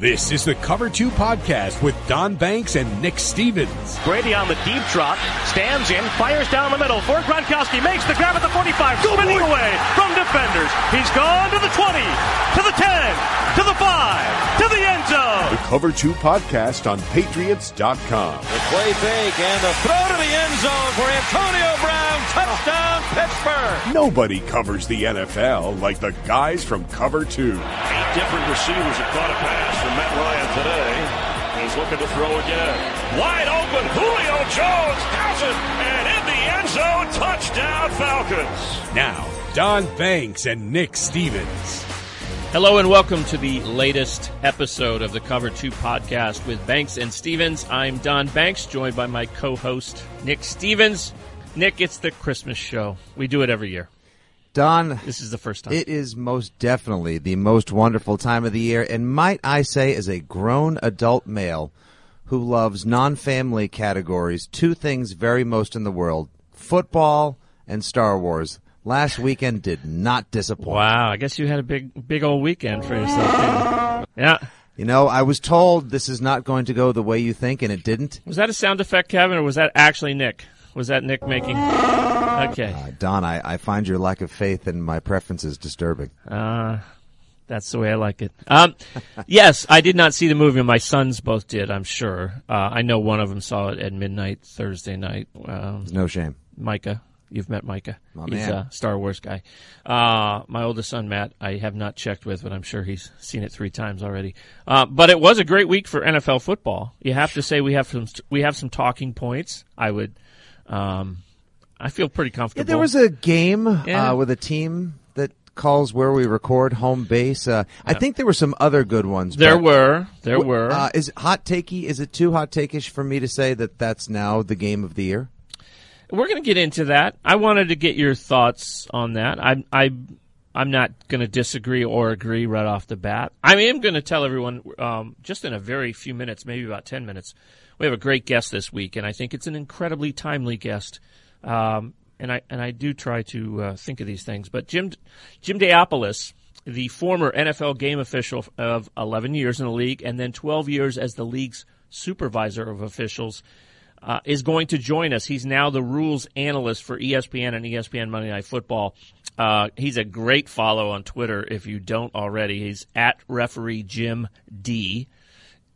This is the Cover 2 podcast with Don Banks and Nick Stevens. Brady on the deep trot, stands in, fires down the middle for Gronkowski, makes the grab at the 45, spinning away from defenders. He's gone to the 20, to the 10, to the 5, to the end zone. The Cover 2 podcast on Patriots.com. The play fake and the throw to the end zone for Antonio Brown. Touchdown, Pittsburgh. Nobody covers the NFL like the guys from Cover 2. Eight different receivers have caught a pass from Matt Ryan today. He's looking to throw again. Wide open, Julio Jones has it, and in the end zone, touchdown Falcons. Now, Don Banks and Nick Stevens. Hello and welcome to the latest episode of the Cover 2 podcast with Banks and Stevens. I'm Don Banks, joined by my co-host Nick Stevens. Nick, it's the Christmas show. We do it every year. Don, This is the first time. it is most definitely the most wonderful time of the year, and might I say, as a grown adult male who loves non-family categories, two things very most in the world: football and Star Wars. Last weekend did not disappoint. wow, I guess you had a big, big old weekend for yourself. Yeah. You know, I was told this is not going to go the way you think, and it didn't. Was that a sound effect, Kevin, or was that actually Nick? Was that Nick making? Okay. Uh, Don, I, I find your lack of faith in my preferences disturbing. Uh, that's the way I like it. Um, yes, I did not see the movie. My sons both did. I'm sure. Uh, I know one of them saw it at midnight Thursday night. Um, No shame. Micah, you've met Micah. My he's man. a Star Wars guy. Uh, my oldest son Matt, I have not checked with, but I'm sure he's seen it three times already. Uh, but it was a great week for NFL football. You have to say we have some we have some talking points. I would. Um, I feel pretty comfortable. Yeah, there was a game Yeah. uh, with a team that calls where we record home base. Uh, I think there were some other good ones. There were. There were. Uh, is it hot takey? Is it too hot takeish for me to say that that's now the game of the year? We're going to get into that. I wanted to get your thoughts on that. I, I, I'm not going to disagree or agree right off the bat. I am going to tell everyone, um, just in a very few minutes, maybe about 10 minutes, we have a great guest this week, and I think it's an incredibly timely guest. Um, and I and I do try to uh, think of these things. But Jim Jim Daopoulos, the former NFL game official of 11 years in the league and then 12 years as the league's supervisor of officials, uh, is going to join us. He's now the rules analyst for ESPN and ESPN Monday Night Football. Uh, he's a great follow on Twitter if you don't already. He's at referee Jim D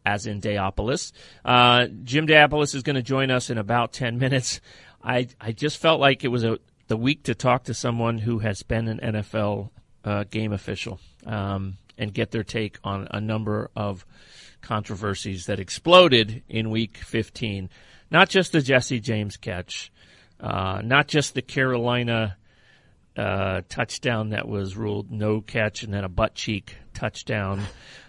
as in Daopoulos. Uh, Jim Daopoulos is going to join us in about 10 minutes. I, I just felt like it was a, the week to talk to someone who has been an NFL uh, game official um, and get their take on a number of controversies that exploded in week 15. Not just the Jesse James catch, uh, not just the Carolina uh, touchdown that was ruled no catch and then a butt cheek touchdown.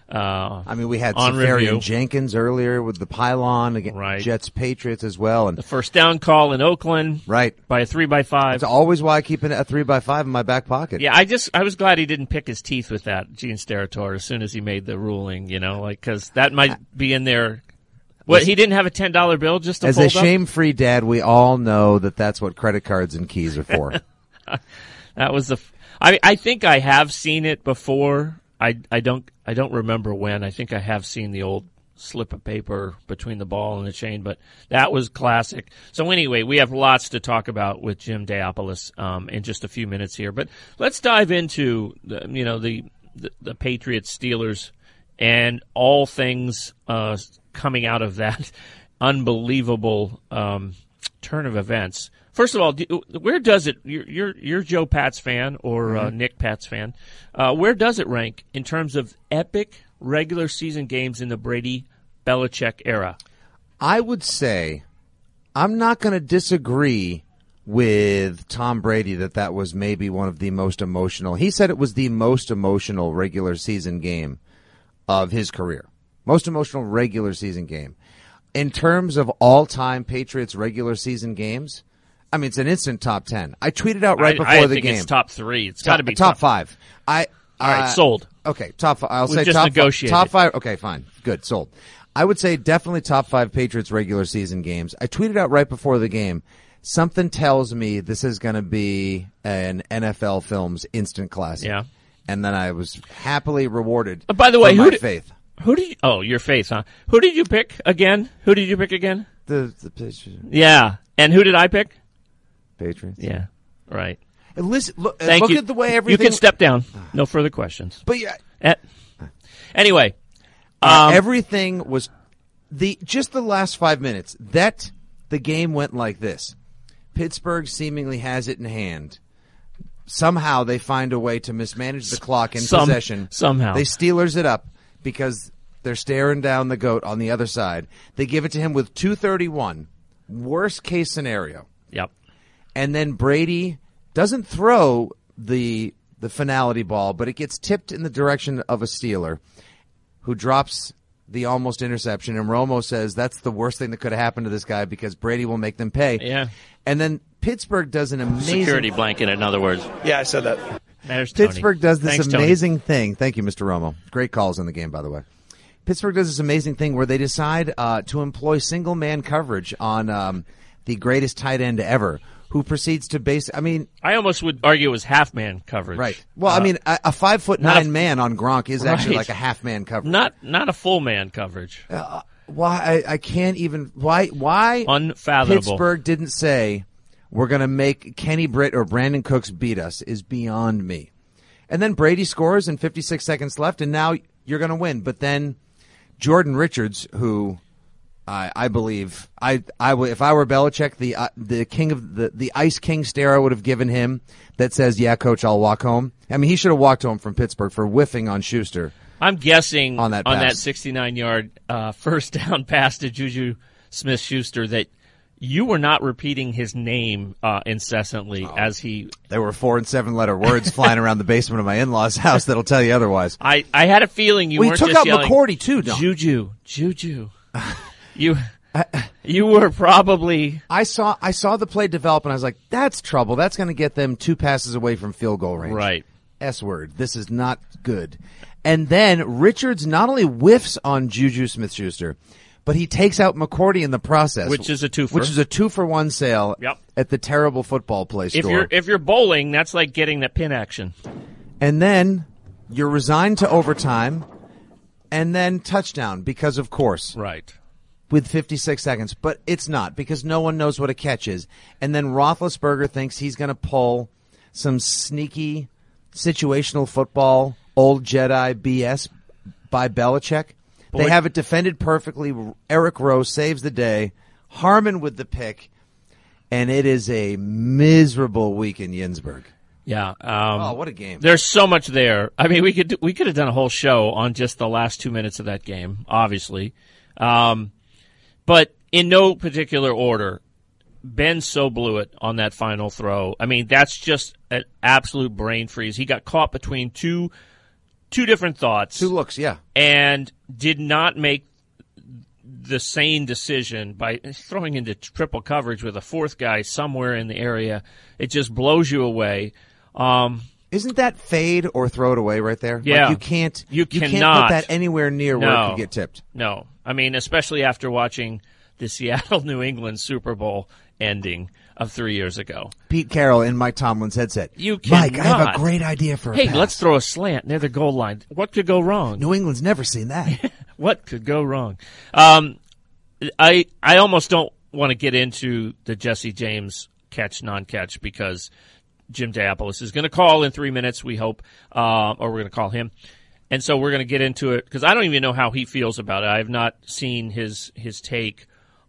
Uh, I mean, we had On Seferian. Jenkins earlier with the pylon against Right. Jets Patriots as well, and the first down call in Oakland right. by a three by five. It's always why I keep a three by five in my back pocket. Yeah, I just I was glad he didn't pick his teeth with that Gene Steratore as soon as he made the ruling. You know, like because that might be in there. What he didn't have a ten dollar bill just to As a shame-free dad, we all know that that's what credit cards and keys are for. That was the. f- I I think I have seen it before. I I don't I don't remember when. I think I have seen the old slip of paper between the ball and the chain, but that was classic. So anyway, we have lots to talk about with Jim Daopoulos um, in just a few minutes here. But let's dive into the, you know the the, the Patriots Steelers and all things uh, coming out of that unbelievable um, turn of events. First of all, do, where does it? You're, you're you're Joe Pat's fan or uh, Nick Pat's fan. Uh, where does it rank in terms of epic regular season games in the Brady Belichick era? I would say I'm not going to disagree with Tom Brady that that was maybe one of the most emotional. He said it was the most emotional regular season game of his career. Most emotional regular season game. In terms of all-time Patriots regular season games, I mean it's an instant top 10. I tweeted out right I, before I the think game. it's top three. It's got to be top, 5. I All right, uh, sold. Okay, top five. I'll We've say just top negotiated. top five. Okay, fine, good, sold. I would say definitely top five Patriots regular season games. I tweeted out right before the game. Something tells me this is going to be an NFL Films instant classic. Yeah. and then I was happily rewarded. Uh, by the way, who did, faith. Who did you, oh your face, huh? Who did you pick again? Who did you pick again? The the Patriots. Yeah, and who did I pick? Patriots. Yeah, right. And listen, look, Thank look you. at the way everything. You can step down. No further questions. But yeah, Eh. Anyway, Uh, um, everything was the just the last five minutes that the game went like this. Pittsburgh seemingly has it in hand. Somehow they find a way to mismanage the clock in Some- possession. somehow. they Steelers it up because they're staring down the goat on the other side. They give it to him with two thirty one. Worst case scenario yep. And then Brady doesn't throw the the finality ball, but it gets tipped in the direction of a Steeler, who drops the almost interception. And Romo says that's the worst thing that could have happened to this guy because Brady will make them pay. Yeah. And then Pittsburgh does an amazing Security blanket, in other words. Yeah, I said that. There's Tony. Pittsburgh does this Thanks, Tony. amazing thing. Thank you, Mr. Romo. Great calls in the game, by the way. Pittsburgh does this amazing thing where they decide uh, to employ single man coverage on um, the greatest tight end ever, who proceeds to base. I mean, I almost would argue it was half man coverage. Right. Well, I Uh, mean, a, a five foot not a- nine man on Gronk is actually like a half man coverage. not not a full man coverage. why I, I can't even why why Unfathomable. Pittsburgh didn't say we're going to make Kenny Britt or Brandin Cooks beat us is beyond me. And then Brady scores and 56 seconds left, and now you're going to win. But then Jordan Richards, who I, I believe I I would if I were Belichick, the uh, the king of the the Ice King stare I would have given him that says, "Yeah, coach, I'll walk home." I mean, he should have walked home from Pittsburgh for whiffing on Schuster. I'm guessing On that pass. 69 yard uh, first down pass to Juju Smith Schuster that you were not repeating his name uh, incessantly Oh. as he. There were four and seven letter words flying around the basement of my in law's house that'll tell you otherwise. I, I had a feeling you We weren't took out yelling, McCourty, too, Don. Juju, Juju. you you were probably I saw I saw the play develop and I was like, "That's trouble. That's going to get them two passes away from field goal range." right. S word. This is not good. And then Richards not only whiffs on Juju Smith Schuster, but he takes out McCourty in the process, Which is a twofer. Which is a two for one sale Yep. at the terrible football place. If you're if you're bowling, that's like getting the pin action. and then you're resigned to overtime, and then touchdown because of course. Right. With 56 seconds, but it's not because no one knows what a catch is. And then Roethlisberger thinks he's going to pull some sneaky situational football, old Jedi BS by Belichick. They have it defended perfectly. Eric Rowe saves the day. Harmon with the pick, and it is a miserable week in Yinsburg. Yeah. Um, Oh, what a game! There's so much there. I mean, we could we could have done a whole show on just the last two minutes of that game, obviously, um, but in no particular order. Ben so blew it on that final throw. I mean, that's just an absolute brain freeze. He got caught between two two different thoughts Two looks, yeah. and did not make the sane decision by throwing into triple coverage with a fourth guy somewhere in the area. It just blows you away. Um, Isn't that fade or throw it away right there? Like, Yeah. you can't. You can't cannot. put that anywhere near where it No. could get tipped. No, I mean, especially after watching the Seattle New England Super Bowl ending of three years ago. Pete Carroll in Mike Tomlin's headset. You Mike, I have a great idea for a Hey, let's throw a slant near the goal line. What could go wrong? New England's never seen that. What could go wrong? Um, I I almost don't want to get into the Jesse James catch non catch because Jim Daopoulos is going to call in three minutes. We hope, uh, or we're going to call him, and so we're going to get into it because I don't even know how he feels about it. I have not seen his his take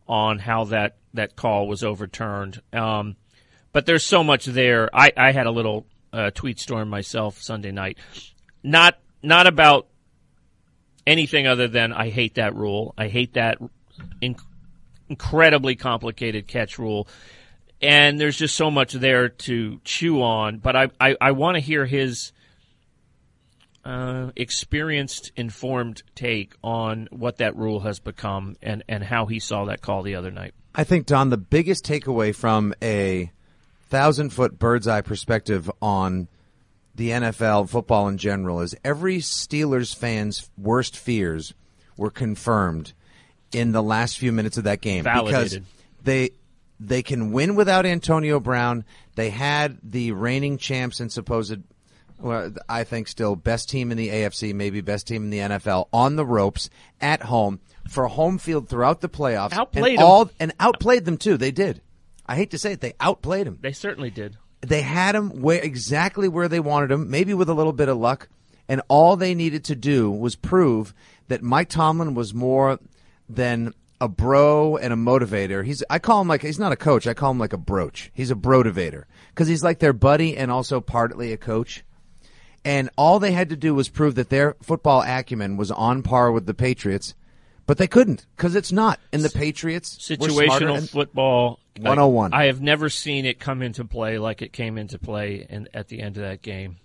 on how that that call was overturned. Um, but there's so much there. I, I had a little uh, tweet storm myself Sunday night, not not about anything other than I hate that rule. I hate that inc- incredibly complicated catch rule. And there's just so much there to chew on. But I, I, I want to hear his uh, experienced, informed take on what that rule has become and, and how he saw that call the other night. I think, Don, the biggest takeaway from a thousand foot bird's eye perspective on the NFL, football in general, is every Steelers fan's worst fears were confirmed in the last few minutes of that game because Validated. they they can win without Antonio Brown. They had the reigning champs and supposed Well, I think still best team in the AFC, maybe best team in the NFL on the ropes at home for home field throughout the playoffs. Outplayed and 'em. all and outplayed them too. They did. I hate to say it, they outplayed them. They certainly did. They had them where exactly where they wanted them, maybe with a little bit of luck, and all they needed to do was prove that Mike Tomlin was more than a bro and a motivator. He's I call him like he's not a coach. I call him like a broach. He's a brotivator because he's like their buddy and also partly a coach. And all they had to do was prove that their football acumen was on par with the Patriots, but they couldn't because it's not. And the Patriots Situational and- football. I- 101. I have never seen it come into play like it came into play in, at the end of that game.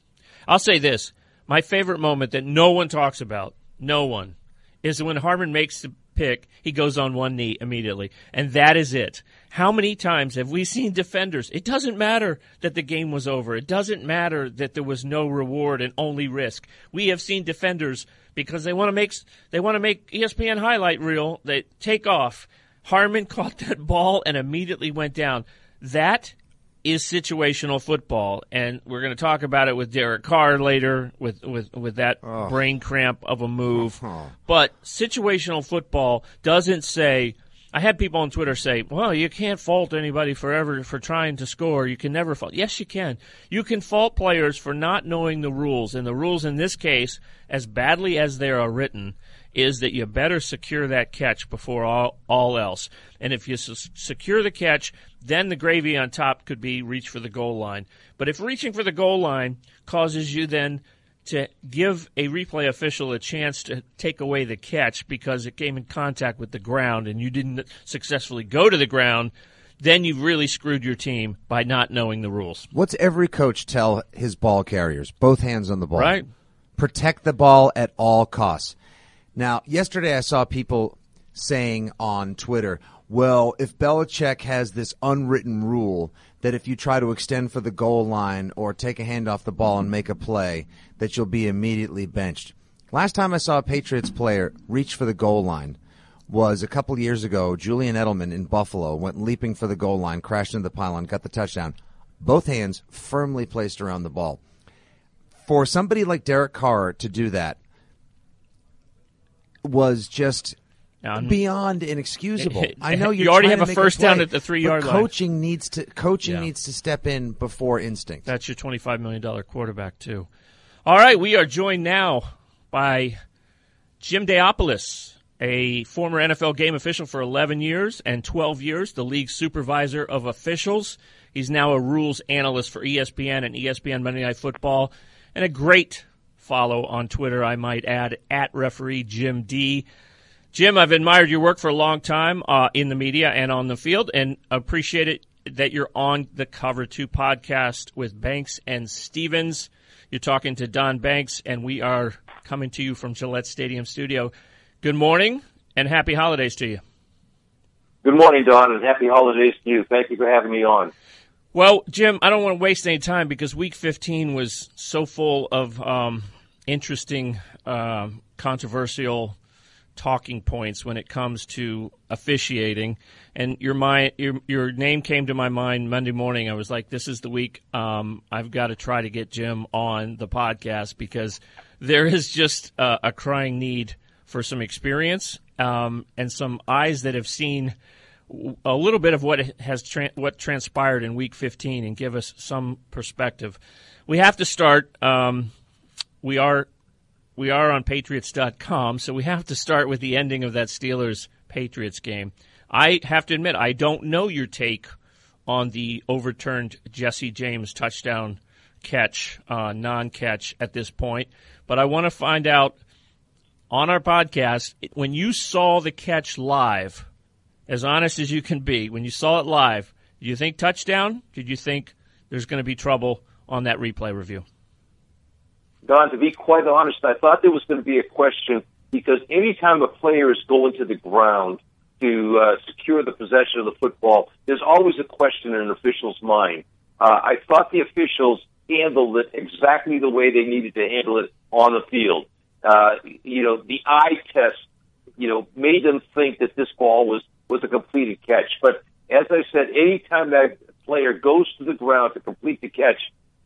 I'll say this: my favorite moment that no one talks about, no one, is when Harmon makes the pick. He goes on one knee immediately, and that is it. How many times have we seen defenders? It doesn't matter that the game was over. It doesn't matter that there was no reward and only risk. We have seen defenders because they want to make they want to make ESPN highlight reel. They take off. Harmon caught that ball and immediately went down. That is situational football, and we're going to talk about it with Derek Carr later with with with that oh. brain cramp of a move. Uh-huh. But situational football doesn't say. I had people on Twitter say, "Well, you can't fault anybody forever for trying to score. You can never fault." Yes, you can. You can fault players for not knowing the rules, and the rules in this case, as badly as they are written, is that you better secure that catch before all, all else. And if you s- secure the catch, then the gravy on top could be reach for the goal line. But if reaching for the goal line causes you then to give a replay official a chance to take away the catch because it came in contact with the ground and you didn't successfully go to the ground, then you've really screwed your team by not knowing the rules. What's every coach tell his ball carriers? Both hands on the ball. Right. Protect the ball at all costs. Now, yesterday I saw people saying on Twitter, well, if Belichick has this unwritten rule that if you try to extend for the goal line or take a hand off the ball and make a play, that you'll be immediately benched. Last time I saw a Patriots player reach for the goal line was a couple years ago. Julian Edelman in Buffalo went leaping for the goal line, crashed into the pylon, got the touchdown. Both hands firmly placed around the ball. For somebody like Derek Carr to do that was just I'm- beyond inexcusable. I know You already have to a first play, down at the three-yard line. Coaching needs to coaching Yeah. needs to step in before instinct. That's your $25 million quarterback, too. All right, we are joined now by Jim Daopoulos, a former NFL game official for 11 years and 12 years, the league supervisor of officials. He's now a rules analyst for ESPN and ESPN Monday Night Football, and a great follow on Twitter, I might add, at referee Jim D. Jim, I've admired your work for a long time uh, in the media and on the field, and appreciate it that you're on the Cover Two podcast with Banks and Stevens. You're talking to Don Banks, and we are coming to you from Gillette Stadium Studio. Good morning and happy holidays to you. Good morning, Don, and happy holidays to you. Thank you for having me on. Well, Jim, I don't want to waste any time because Week 15 was so full of um, interesting, um, controversial talking points when it comes to officiating. And your mind, your your name came to my mind Monday morning. I was like, "This is the week. Um, I've got to try to get Jim on the podcast because there is just uh, a crying need for some experience um, and some eyes that have seen." a little bit of what has tra- what transpired in Week 15 and give us some perspective. We have to start. Um, we are we are on Patriots.com, so we have to start with the ending of that Steelers Patriots game. I have to admit, I don't know your take on the overturned Jesse James touchdown catch, uh, non-catch at this point, but I want to find out on our podcast when you saw the catch live as honest as you can be, when you saw it live, did you think touchdown? Did you think there's going to be trouble on that replay review? Don, to be quite honest, I thought there was going to be a question because anytime a player is going to the ground to uh, secure the possession of the football, there's always a question in an official's mind. Uh, I thought the officials handled it exactly the way they needed to handle it on the field. Uh, you know, the eye test, you know, made them think that this ball was, was a completed catch. But as I said, anytime that player goes to the ground to complete the catch,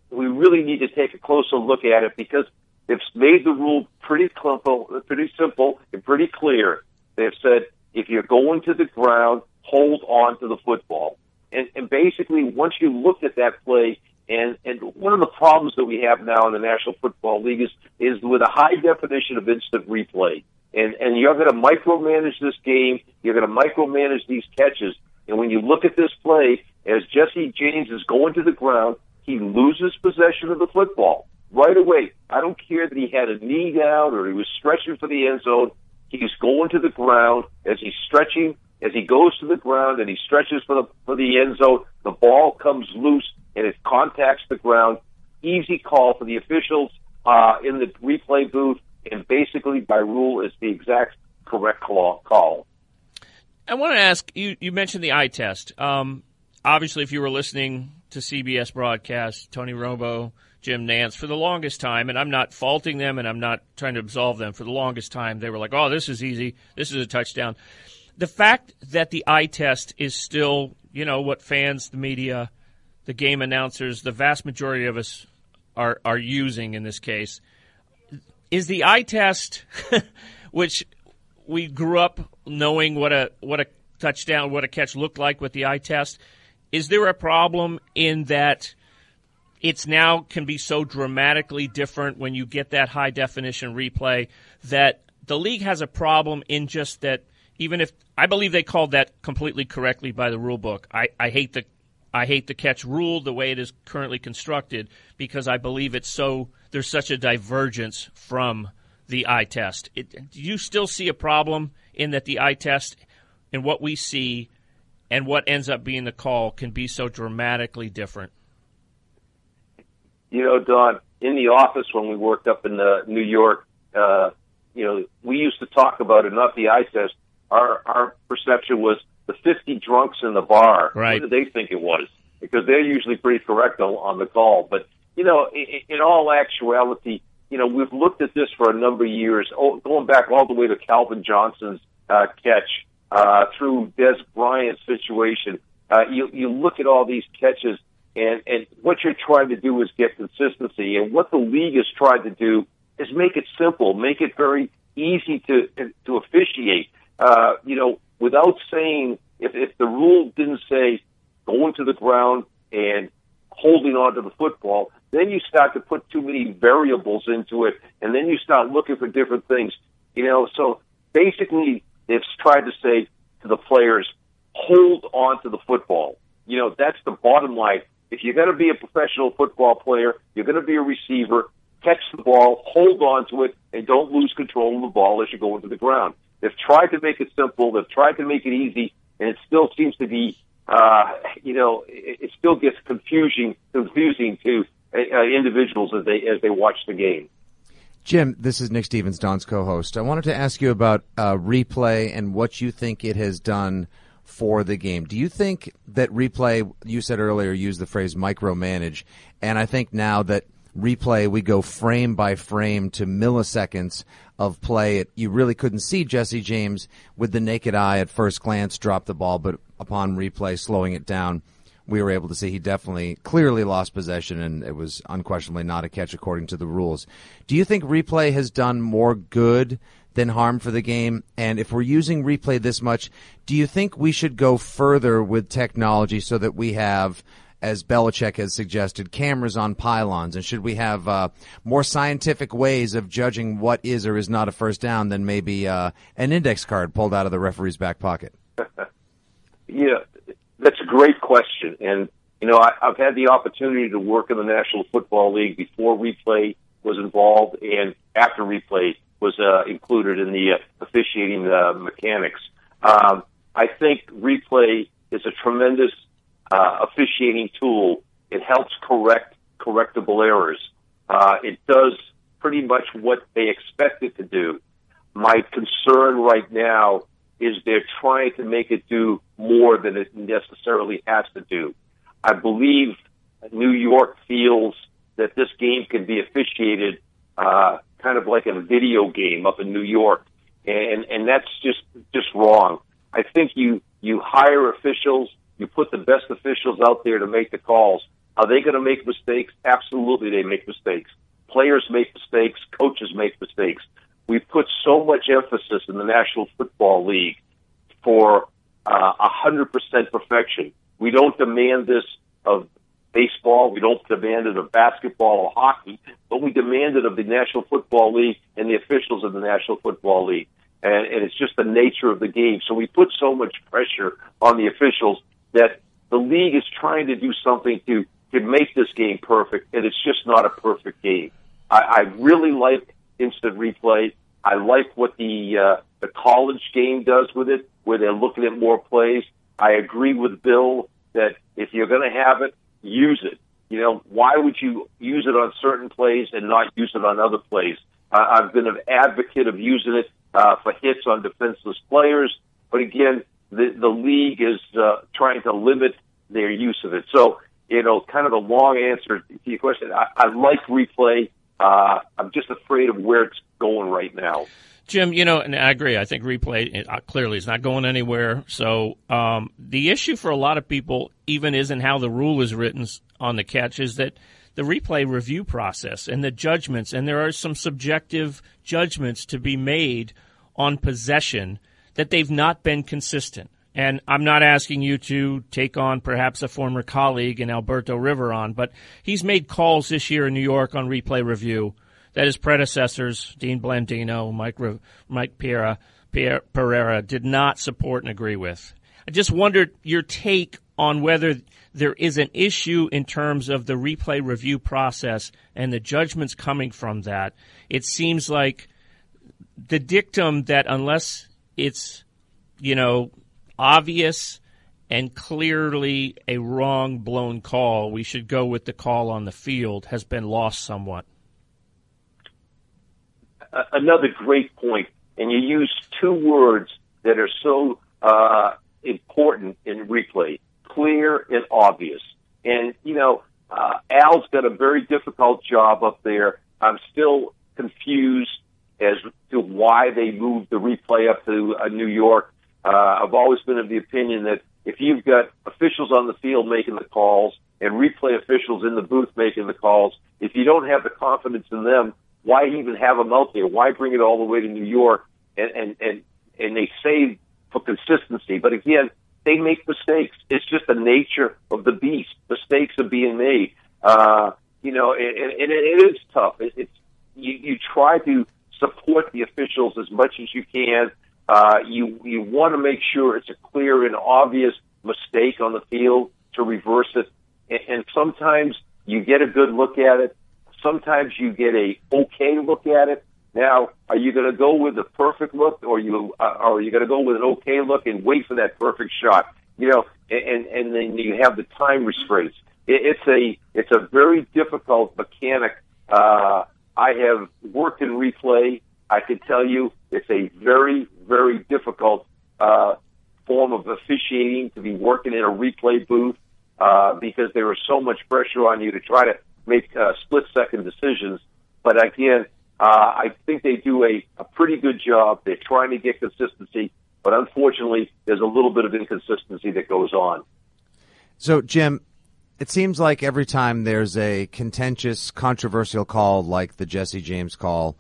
we really need to take a closer look at it because they've made the rule pretty simple, pretty simple and pretty clear. They've said if you're going to the ground, hold on to the football. And, and basically, once you looked at that play, and and one of the problems that we have now in the National Football League is is with a high definition of instant replay. And and you're going to micromanage this game. You're going to micromanage these catches. And when you look at this play, as Jesse James is going to the ground, he loses possession of the football right away. I don't care that he had a knee down or he was stretching for the end zone. He's going to the ground as he's stretching, as he goes to the ground and he stretches for the for the end zone. The ball comes loose and it contacts the ground. Easy call for the officials uh, in the replay booth, and basically by rule is the exact correct call. I want to ask you. You mentioned the eye test. Um, obviously, if you were listening to CBS broadcast, Tony Romo, Jim Nantz, for the longest time, and I'm not faulting them, and I'm not trying to absolve them. For the longest time, they were like, "Oh, this is easy. This is a touchdown." The fact that the eye test is still, you know, what fans, the media, the game announcers, the vast majority of us are are using in this case, is the eye test, which we grew up knowing what a what a touchdown, what a catch looked like with the eye test. Is there a problem in that it's now can be so dramatically different when you get that high definition replay that the league has a problem in just that even if I believe they called that completely correctly by the rule book. I, I hate the I hate the catch rule the way it is currently constructed because I believe it's so there's such a divergence from the eye test. It, do you still see a problem in that the eye test and what we see and what ends up being the call can be so dramatically different? You know, Don, in the office when we worked up in uh, New York, uh, you know, we used to talk about it, not the eye test. Our our perception was the 50 drunks in the bar. Right. What did they think it was? Because they're usually pretty correct on, on the call. But, you know, in, in all actuality, you know, we've looked at this for a number of years, going back all the way to Calvin Johnson's uh, catch uh, through Dez Bryant's situation. Uh, you, you look at all these catches, and, and what you're trying to do is get consistency. And what the league has tried to do is make it simple, make it very easy to to officiate. Uh, you know, without saying if if the rule didn't say going to the ground and holding on to the football, then you start to put too many variables into it, and then you start looking for different things. You know, so basically, they've tried to say to the players, hold on to the football. You know, that's the bottom line. If you're going to be a professional football player, you're going to be a receiver, catch the ball, hold on to it, and don't lose control of the ball as you go into the ground. They've tried to make it simple. They've tried to make it easy, and it still seems to be, uh, you know, it, it still gets confusing, confusing to uh, individuals as they as they watch the game. Jim, this is Nick Stevens, Don's co-host. I wanted to ask you about uh, replay and what you think it has done for the game. Do you think that replay? You said earlier, used the phrase micromanage, and I think now that replay, we go frame by frame to milliseconds of play. It, you really couldn't see Jesse James with the naked eye at first glance drop the ball, but upon replay, slowing it down, we were able to see he definitely clearly lost possession and it was unquestionably not a catch according to the rules. Do you think replay has done more good than harm for the game? And if we're using replay this much, do you think we should go further with technology so that we have as Belichick has suggested, cameras on pylons? And should we have uh, more scientific ways of judging what is or is not a first down than maybe uh, an index card pulled out of the referee's back pocket? yeah, that's a great question. And, you know, I, I've had the opportunity to work in the National Football League before replay was involved and after replay was uh, included in the uh, officiating uh, mechanics. Um, I think replay is a tremendous uh, officiating tool. It helps correct correctable errors. Uh, it does pretty much what they expect it to do. My concern right now is they're trying to make it do more than it necessarily has to do. I believe New York feels that this game can be officiated uh, kind of like a video game up in New York, and and that's just just wrong. I think you you hire officials you put the best officials out there to make the calls. Are they going to make mistakes? Absolutely, they make mistakes. Players make mistakes. Coaches make mistakes. We put so much emphasis in the National Football League for uh, hundred percent perfection. We don't demand this of baseball. We don't demand it of basketball or hockey, but we demand it of the National Football League and the officials of the National Football League. And, and it's just the nature of the game. So we put so much pressure on the officials that the league is trying to do something to to make this game perfect, and it's just not a perfect game. I, I really like instant replay. I like what the uh, the college game does with it, where they're looking at more plays. I agree with Bill that if you're going to have it, use it. You know, why would you use it on certain plays and not use it on other plays? Uh, I've been an advocate of using it uh, for hits on defenseless players, but again, the the league is uh, trying to limit their use of it. So, you know, kind of a long answer to your question. I, I like replay. Uh, I'm just afraid of where it's going right now. Jim, you know, and I agree. I think replay uh, clearly is not going anywhere. So um, the issue for a lot of people, even isn't how the rule is written on the catch, is that the replay review process and the judgments, and there are some subjective judgments to be made on possession that they've not been consistent. And I'm not asking you to take on perhaps a former colleague in Alberto Riveron, but he's made calls this year in New York on replay review that his predecessors, Dean Blandino, Mike, Mike Pereira, Pereira, did not support and agree with. I just wondered your take on whether there is an issue in terms of the replay review process and the judgments coming from that. It seems like the dictum that unless it's, you know, obvious and clearly a wrong blown call, we should go with the call on the field has been lost somewhat. Another great point, and you use two words that are so uh, important in replay: clear and obvious. And you know, uh, Al's got a very difficult job up there. I'm still confused as to why they moved the replay up to uh, New York. Uh, I've always been of the opinion that if you've got officials on the field making the calls and replay officials in the booth making the calls, if you don't have the confidence in them, why even have them out there? Why bring it all the way to New York? And and and and they say for consistency, but again, they make mistakes. It's just the nature of the beast. Mistakes are being made. Uh, you know, and, and it, it is tough. It, it's you, you try to support the officials as much as you can uh, you you want to make sure it's a clear and obvious mistake on the field to reverse it, and, and sometimes you get a good look at it. Sometimes you get a okay look at it. Now, are you going to go with the perfect look, or you uh, or are you going to go with an okay look and wait for that perfect shot? You know, and and then you have the time restraints. It, it's a it's a very difficult mechanic. Uh, I have worked in replay. I can tell you it's a very, very difficult uh, form of officiating to be working in a replay booth uh, because there is so much pressure on you to try to make uh, split second decisions. But again, uh, I think they do a, a pretty good job. They're trying to get consistency, but unfortunately, there's a little bit of inconsistency that goes on. So, Jim, it seems like every time there's a contentious, controversial call like the Jesse James call,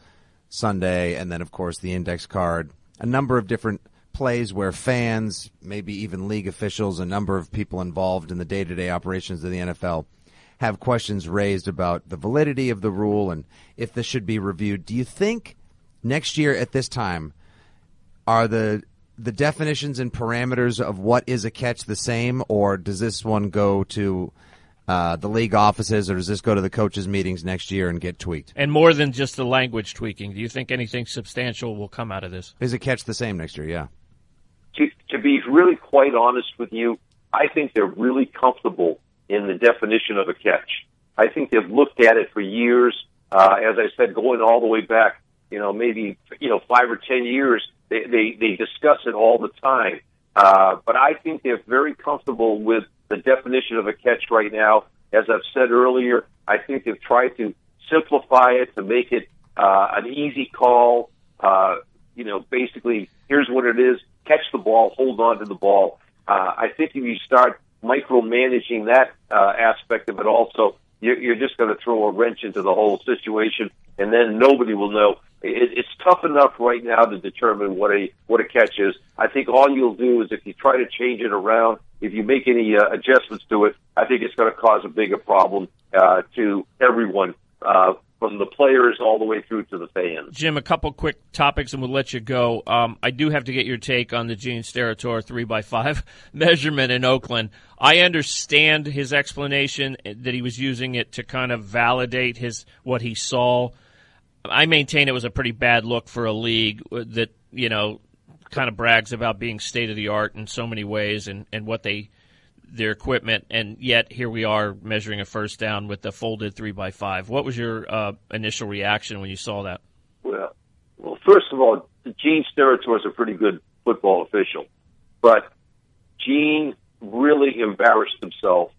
Sunday, and then of course the index card. A number of different plays where fans, maybe even league officials, a number of people involved in the day-to-day operations of the NFL have questions raised about the validity of the rule and if this should be reviewed. Do you think next year at this time are the the definitions and parameters of what is a catch the same, or does this one go to uh, the league offices, or does this go to the coaches' meetings next year and get tweaked? And more than just the language tweaking, do you think anything substantial will come out of this? Is it catch the same next year? Yeah. To, to be really quite honest with you, I think they're really comfortable in the definition of a catch. I think they've looked at it for years. Uh, as I said, going all the way back, you know, maybe you know five or ten years, they they, they discuss it all the time. Uh, but I think they're very comfortable with the definition of a catch right now. As I've said earlier, I think they've tried to simplify it to make it uh, an easy call. Uh, you know, basically, here's what it is: catch the ball, hold on to the ball. Uh, I think if you start micromanaging that uh, aspect of it also, you're, you're just going to throw a wrench into the whole situation, and then nobody will know. It, it's tough enough right now to determine what a what a catch is. I think all you'll do is if you try to change it around, if you make any uh, adjustments to it, I think it's going to cause a bigger problem uh, to everyone. Uh, from the players all the way through to the fans. Jim, a couple quick topics, and we'll let you go. Um, I do have to get your take on the Gene Steratore three by five measurement in Oakland. I understand his explanation that he was using it to kind of validate his what he saw. I maintain it was a pretty bad look for a league that you know kind of brags about being state of the art in so many ways, and and what they their equipment, and yet here we are measuring a first down with the folded three by five. What was your uh, initial reaction when you saw that? Well, well, first of all, Gene Steratore is a pretty good football official, but Gene really embarrassed himself.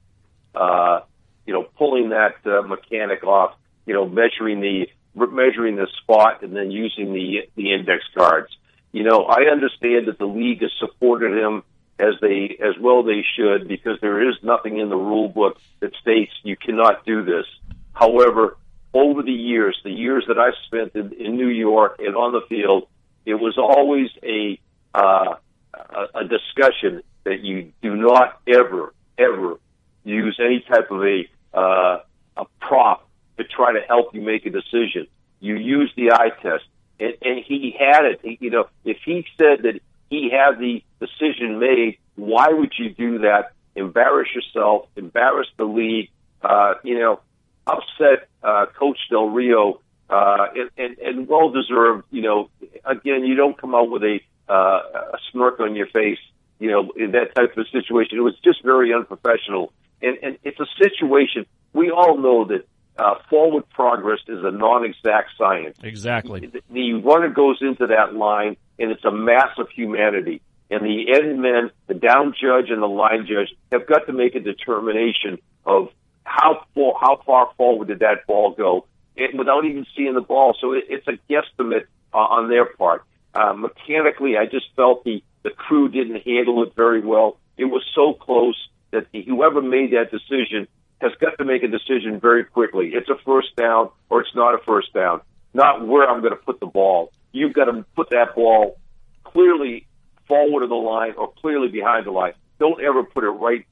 Uh, you know, pulling that uh, mechanic off. You know, measuring the measuring the spot and then using the the index cards. You know, I understand that the league has supported him as they as well they should because there is nothing in the rule book that states you cannot do this. However, over the years, the years that I've spent in, in New York and on the field, it was always a uh, a, a discussion that you do not ever ever use any type of a uh, a prop to try to help you make a decision. You use the eye test, and, and he had it. He, you know, if he said that he had the decision made. Why would you do that? Embarrass yourself, embarrass the league, uh, you know, upset uh, Coach Del Rio, uh, and, and, and well deserved. You know, again, you don't come out with a, uh, a smirk on your face, you know, in that type of situation. It was just very unprofessional. And, and it's a situation, we all know that uh, forward progress is a non-exact science. Exactly. The, the runner goes into that line, and it's a mass of humanity. And the end men, the down judge and the line judge, have got to make a determination of how far, how far forward did that ball go, and without even seeing the ball. So it, it's a guesstimate uh, on their part. Uh, mechanically, I just felt the the crew didn't handle it very well. It was so close that the, whoever made that decision has got to make a decision very quickly. It's a first down or it's not a first down, not where I'm going to put the ball. You've got to put that ball clearly forward of the line or clearly behind the line. Don't ever put it right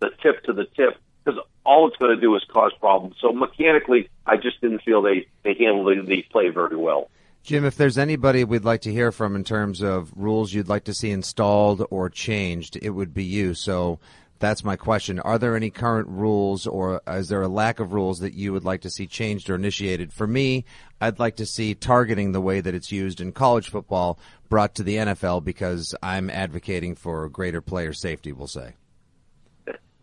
the tip to the tip because all it's going to do is cause problems. So mechanically, I just didn't feel they they handled the, play very well. Jim, if there's anybody we'd like to hear from in terms of rules you'd like to see installed or changed, it would be you. So that's my question. Are there any current rules or is there a lack of rules that you would like to see changed or initiated? For me, I'd like to see targeting the way that it's used in college football brought to the NFL because I'm advocating for greater player safety, we'll say.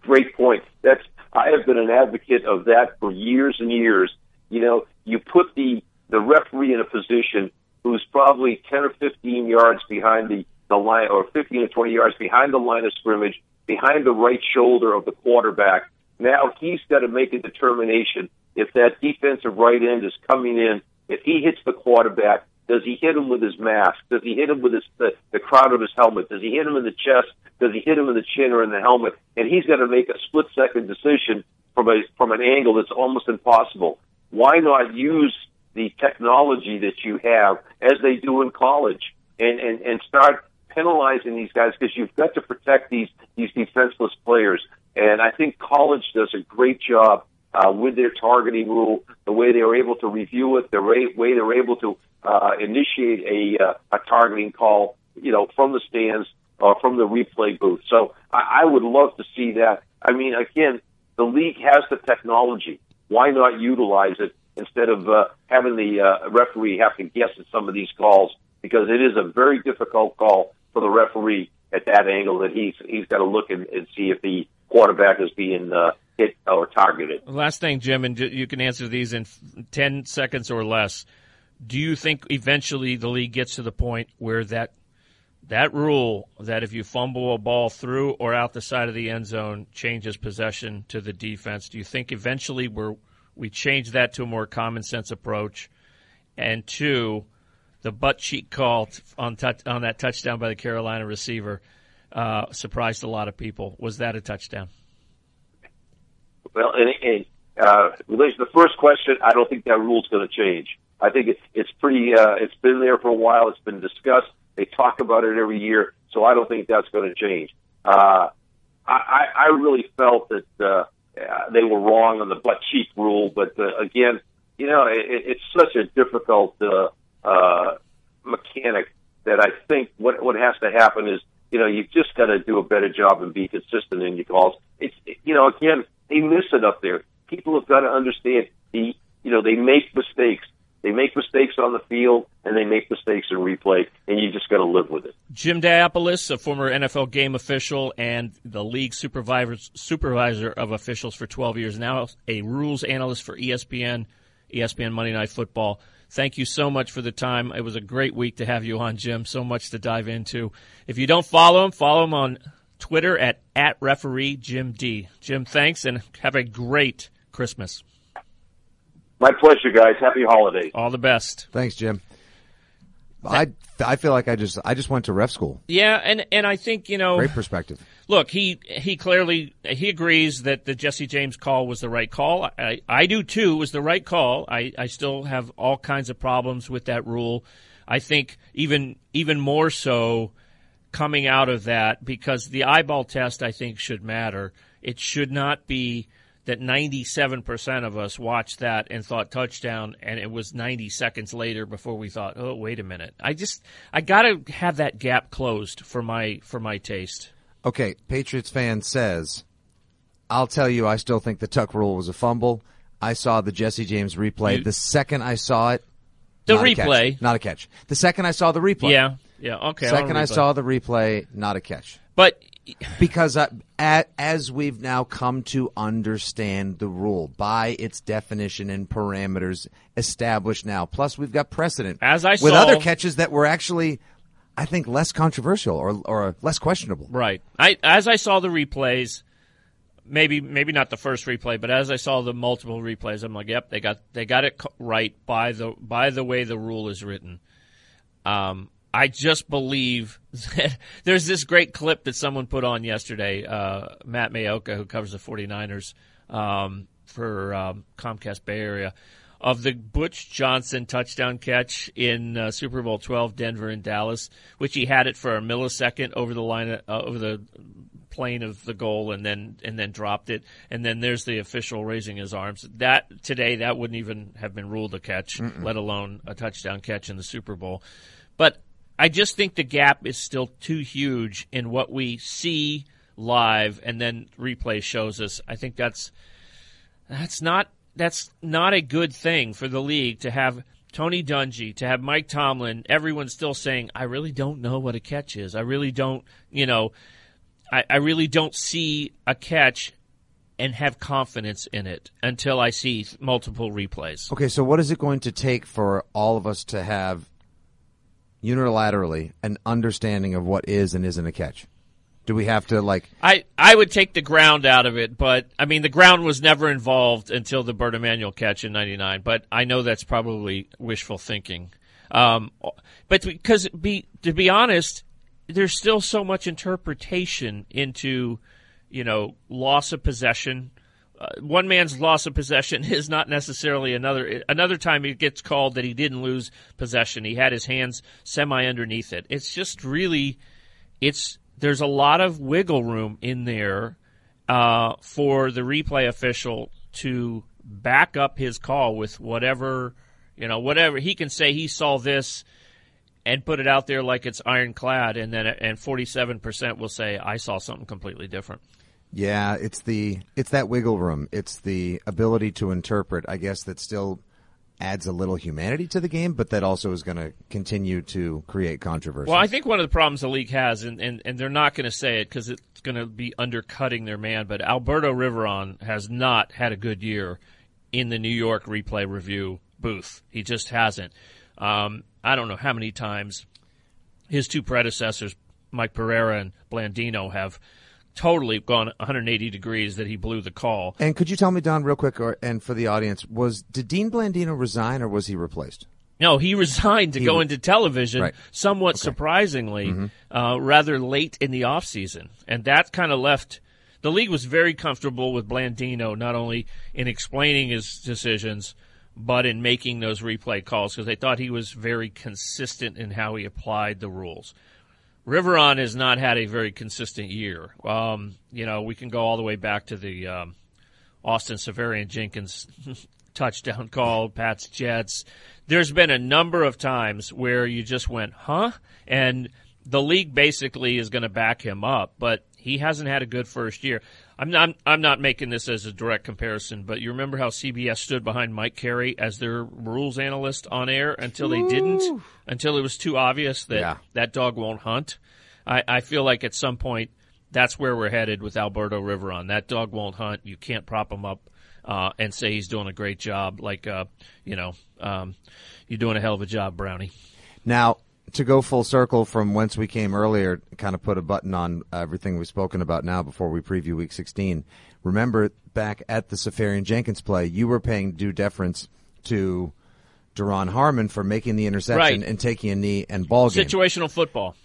Great point. That's I have been an advocate of that for years and years. You know, you put the the referee in a position who's probably 10 or 15 yards behind the the line or 15 or 20 yards behind the line of scrimmage behind the right shoulder of the quarterback. Now he's got to make a determination if that defensive right end is coming in. If he hits the quarterback, does he hit him with his mask? Does he hit him with his, the, the crown of his helmet? Does he hit him in the chest? Does he hit him in the chin or in the helmet? And he's got to make a split second decision from a from an angle that's almost impossible. Why not use the technology that you have as they do in college and and, and start penalizing these guys because you've got to protect these these defenseless players. And I think college does a great job uh, with their targeting rule, the way they are able to review it, the way, they're able to uh, initiate a uh, a targeting call, you know, from the stands or from the replay booth. So I, I would love to see that. I mean, again, the league has the technology. Why not utilize it instead of uh, having the uh, referee have to guess at some of these calls? Because it is a very difficult call for the referee at that angle that he's he's got to look and, and see if the quarterback is being uh, hit or targeted. Last thing, Jim, and you can answer these in ten seconds or less. Do you think eventually the league gets to the point where that that rule that if you fumble a ball through or out the side of the end zone changes possession to the defense? Do you think eventually we we change that to a more common sense approach? And two, the butt cheek call on touch, on that touchdown by the Carolina receiver. uh, surprised a lot of people. Was that a touchdown? Well, and, and uh, relation to the first question, I don't think that rule's going to change. I think it, it's pretty. Uh, it's been there for a while. It's been discussed. They talk about it every year, so I don't think that's going to change. Uh, I, I really felt that uh, they were wrong on the butt cheek rule, but uh, again, you know, it, it's such a difficult uh, uh, mechanic that I think what what has to happen is, you know, you've just got to do a better job and be consistent in your calls. It's, you know, again, they miss it up there. People have got to understand the, you know, they make mistakes. They make mistakes on the field and they make mistakes in replay, and you just got to live with it. Jim Daopoulos, a former NFL game official and the league supervisor of officials for 12 years, now a rules analyst for ESPN, ESPN Monday Night Football. Thank you so much for the time. It was a great week to have you on, Jim. So much to dive into. If you don't follow him, follow him on Twitter at, at referee Jim D. Jim, thanks and have a great Christmas. My pleasure, guys. Happy holidays. All the best. Thanks, Jim. I I feel like I just I just went to ref school. Yeah, and and I think you know great perspective. Look, he he clearly he agrees that the Jesse James call was the right call. I I do too. Was the right call. I I still have all kinds of problems with that rule. I think even even more so coming out of that because the eyeball test I think should matter. It should not be that 97% of us watched that and thought touchdown, and it was 90 seconds later before we thought, oh, wait a minute. I just, I got to have that gap closed for my for my taste. Okay, Patriots fan says, I'll tell you, I still think the tuck rule was a fumble. I saw the Jesse James replay. You, the second I saw it, the not replay, a not a catch. The second I saw the replay, yeah, yeah, okay. Second I saw the replay, not a catch. But because uh, I, as we've now come to understand the rule by its definition and parameters established now, plus we've got precedent as I with saw, other catches that were actually, I think, less controversial or or less questionable. Right. I as I saw the replays, maybe maybe not the first replay, but as I saw the multiple replays, I'm like, yep, they got they got it right by the by the way the rule is written. Um, I just believe that there's this great clip that someone put on yesterday, uh, Matt Maiocco, who covers the 49ers um, for um, Comcast Bay Area, of the Butch Johnson touchdown catch in uh, Super Bowl 12, Denver and Dallas, which he had it for a millisecond over the line, of, uh, over the plane of the goal, and then and then dropped it, and then there's the official raising his arms. That today that wouldn't even have been ruled a catch, Mm-mm. let alone a touchdown catch in the Super Bowl. But I just think the gap is still too huge in what we see live and then replay shows us. I think that's that's not that's not a good thing for the league to have Tony Dungy, to have Mike Tomlin, everyone still saying, I really don't know what a catch is. I really don't, you know, I, I really don't see a catch and have confidence in it until I see multiple replays. Okay, so what is it going to take for all of us to have unilaterally an understanding of what is and isn't a catch? Do we have to like? I I would take the ground out of it, but I mean the ground was never involved until the Bert Emanuel catch in '99. But I know that's probably wishful thinking. Um, but because be to be honest, there's still so much interpretation into, you know, loss of possession, uh, one man's loss of possession is not necessarily another. Another time it gets called that he didn't lose possession. He had his hands semi underneath it. It's just really, it's there's a lot of wiggle room in there uh, for the replay official to back up his call with whatever you know, whatever he can say. He saw this and put it out there like it's ironclad, and then and 47 percent will say I saw something completely different. Yeah, it's the it's that wiggle room. It's the ability to interpret. I guess that still adds a little humanity to the game, but that also is going to continue to create controversy. Well, I think one of the problems the league has, and, and, and they're not going to say it because it's going to be undercutting their man, but Alberto Riveron has not had a good year in the New York replay review booth. He just hasn't. Um, I don't know how many times his two predecessors, Mike Pereira and Blandino, have – totally gone 180 degrees that he blew the call. And could you tell me, Don, real quick, or, and for the audience, was did Dean Blandino resign or was he replaced? No, he resigned to He go into television Right. somewhat surprisingly, Mm-hmm. uh, rather late in the offseason. And that kind of left the league was very comfortable with Blandino, not only in explaining his decisions, but in making those replay calls because they thought he was very consistent in how he applied the rules. Riveron has not had a very consistent year. Um, you know, we can go all the way back to the um, Austin Seferian Jenkins touchdown call, Pats Jets. There's been a number of times where you just went, huh? And the league basically is going to back him up, but he hasn't had a good first year. I'm not, I'm not making this as a direct comparison, but you remember how CBS stood behind Mike Carey as their rules analyst on air until they didn't, until it was too obvious that Yeah. that dog won't hunt. I, I feel like at some point that's where we're headed with Alberto Riveron. That dog won't hunt. You can't prop him up uh, and say he's doing a great job. Like, uh, you know, um, you're doing a hell of a job, Brownie. Now, to go full circle from whence we came earlier, kind of put a button on everything we've spoken about now before we preview Week 16. Remember back at the Seferian Jenkins play, you were paying due deference to Duron Harmon for making the interception Right. and taking a knee and ball game. Situational football.